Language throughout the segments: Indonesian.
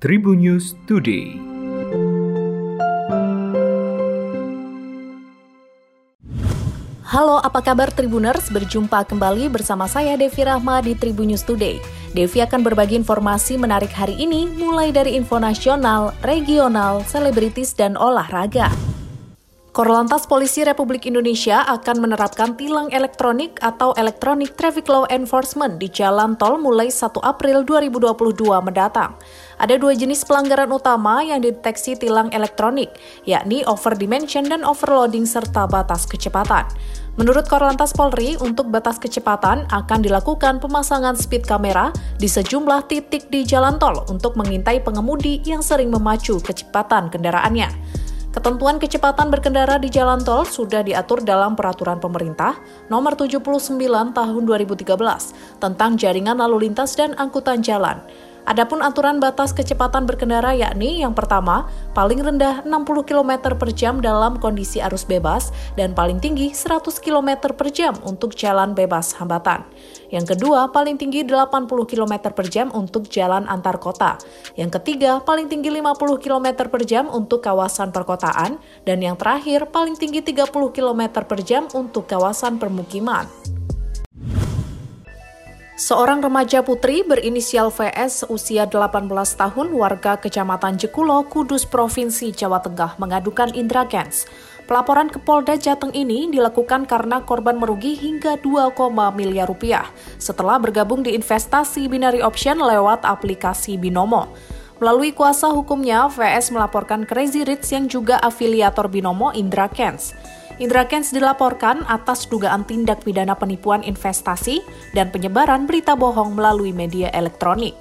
Tribun News Today. Halo, apa kabar Tribuners? Berjumpa kembali bersama saya Devi Rahma di Tribun News Today. Devi akan berbagi informasi menarik hari ini mulai dari info nasional, regional, selebritis, dan olahraga. Korlantas Polisi Republik Indonesia akan menerapkan tilang elektronik atau Electronic Traffic Law Enforcement di jalan tol mulai 1 April 2022 mendatang. Ada dua jenis pelanggaran utama yang dideteksi tilang elektronik, yakni over dimension dan overloading serta batas kecepatan. Menurut Korlantas Polri, untuk batas kecepatan akan dilakukan pemasangan speed kamera di sejumlah titik di jalan tol untuk mengintai pengemudi yang sering memacu kecepatan kendaraannya. Ketentuan kecepatan berkendara di jalan tol sudah diatur dalam peraturan pemerintah nomor 79 tahun 2013 tentang jaringan lalu lintas dan angkutan jalan. Adapun aturan batas kecepatan berkendara yakni yang pertama, paling rendah 60 km per jam dalam kondisi arus bebas dan paling tinggi 100 km per jam untuk jalan bebas hambatan. Yang kedua, paling tinggi 80 km per jam untuk jalan antar kota. Yang ketiga, paling tinggi 50 km per jam untuk kawasan perkotaan. Dan yang terakhir, paling tinggi 30 km per jam untuk kawasan permukiman. Seorang remaja putri berinisial VS usia 18 tahun warga Kecamatan Jekulo, Kudus, Provinsi Jawa Tengah mengadukan Indra Kents. Pelaporan ke Polda Jateng ini dilakukan karena korban merugi hingga 2, miliar rupiah setelah bergabung di investasi binary option lewat aplikasi Binomo. Melalui kuasa hukumnya, VS melaporkan Crazy Rich yang juga afiliator Binomo Indra Kents. Indra Kents dilaporkan atas dugaan tindak pidana penipuan investasi dan penyebaran berita bohong melalui media elektronik.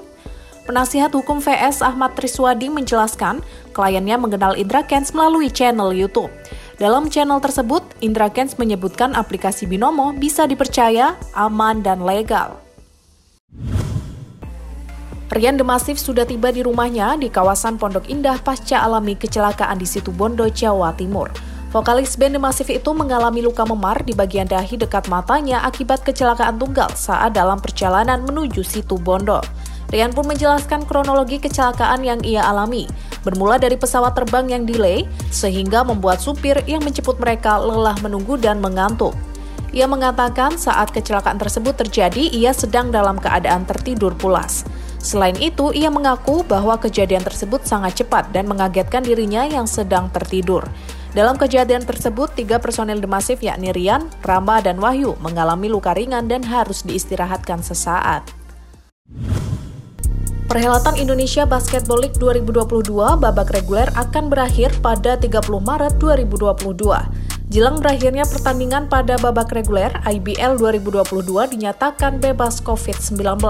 Penasihat hukum VS Ahmad Triswadi menjelaskan, kliennya mengenal Indra Kents melalui channel YouTube. Dalam channel tersebut, Indra Kents menyebutkan aplikasi Binomo bisa dipercaya, aman, dan legal. Rian Demasif sudah tiba di rumahnya di kawasan Pondok Indah pasca alami kecelakaan di situ Bondo, Jawa Timur. Vokalis band The Massive itu mengalami luka memar di bagian dahi dekat matanya akibat kecelakaan tunggal saat dalam perjalanan menuju situ Bondo. Rian pun menjelaskan kronologi kecelakaan yang ia alami, bermula dari pesawat terbang yang delay, sehingga membuat supir yang menjemput mereka lelah menunggu dan mengantuk. Ia mengatakan saat kecelakaan tersebut terjadi, ia sedang dalam keadaan tertidur pulas. Selain itu, ia mengaku bahwa kejadian tersebut sangat cepat dan mengagetkan dirinya yang sedang tertidur. Dalam kejadian tersebut, tiga personel demasif yakni Rian, Rama, dan Wahyu mengalami luka ringan dan harus diistirahatkan sesaat. Perhelatan Indonesia Basketball League 2022 babak reguler akan berakhir pada 30 Maret 2022. Jelang berakhirnya pertandingan pada babak reguler, IBL 2022 dinyatakan bebas COVID-19.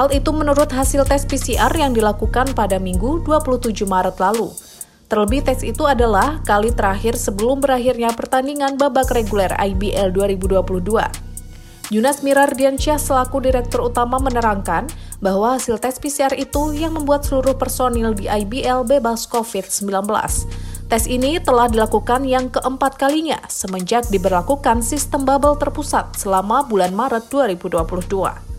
Hal itu menurut hasil tes PCR yang dilakukan pada Minggu 27 Maret lalu. Terlebih tes itu adalah kali terakhir sebelum berakhirnya pertandingan babak reguler IBL 2022. Yunas Mirardiansyah selaku Direktur Utama menerangkan bahwa hasil tes PCR itu yang membuat seluruh personil di IBL bebas COVID-19. Tes ini telah dilakukan yang keempat kalinya semenjak diberlakukan sistem bubble terpusat selama bulan Maret 2022.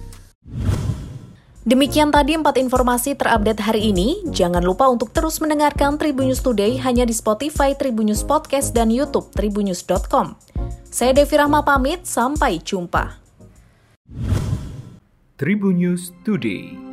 Demikian tadi empat informasi terupdate hari ini. Jangan lupa untuk terus mendengarkan Tribunnews Today hanya di Spotify, Tribunnews Podcast, dan Youtube tribunnews.com. Saya Devi Rahma pamit, sampai jumpa. Tribunnews Today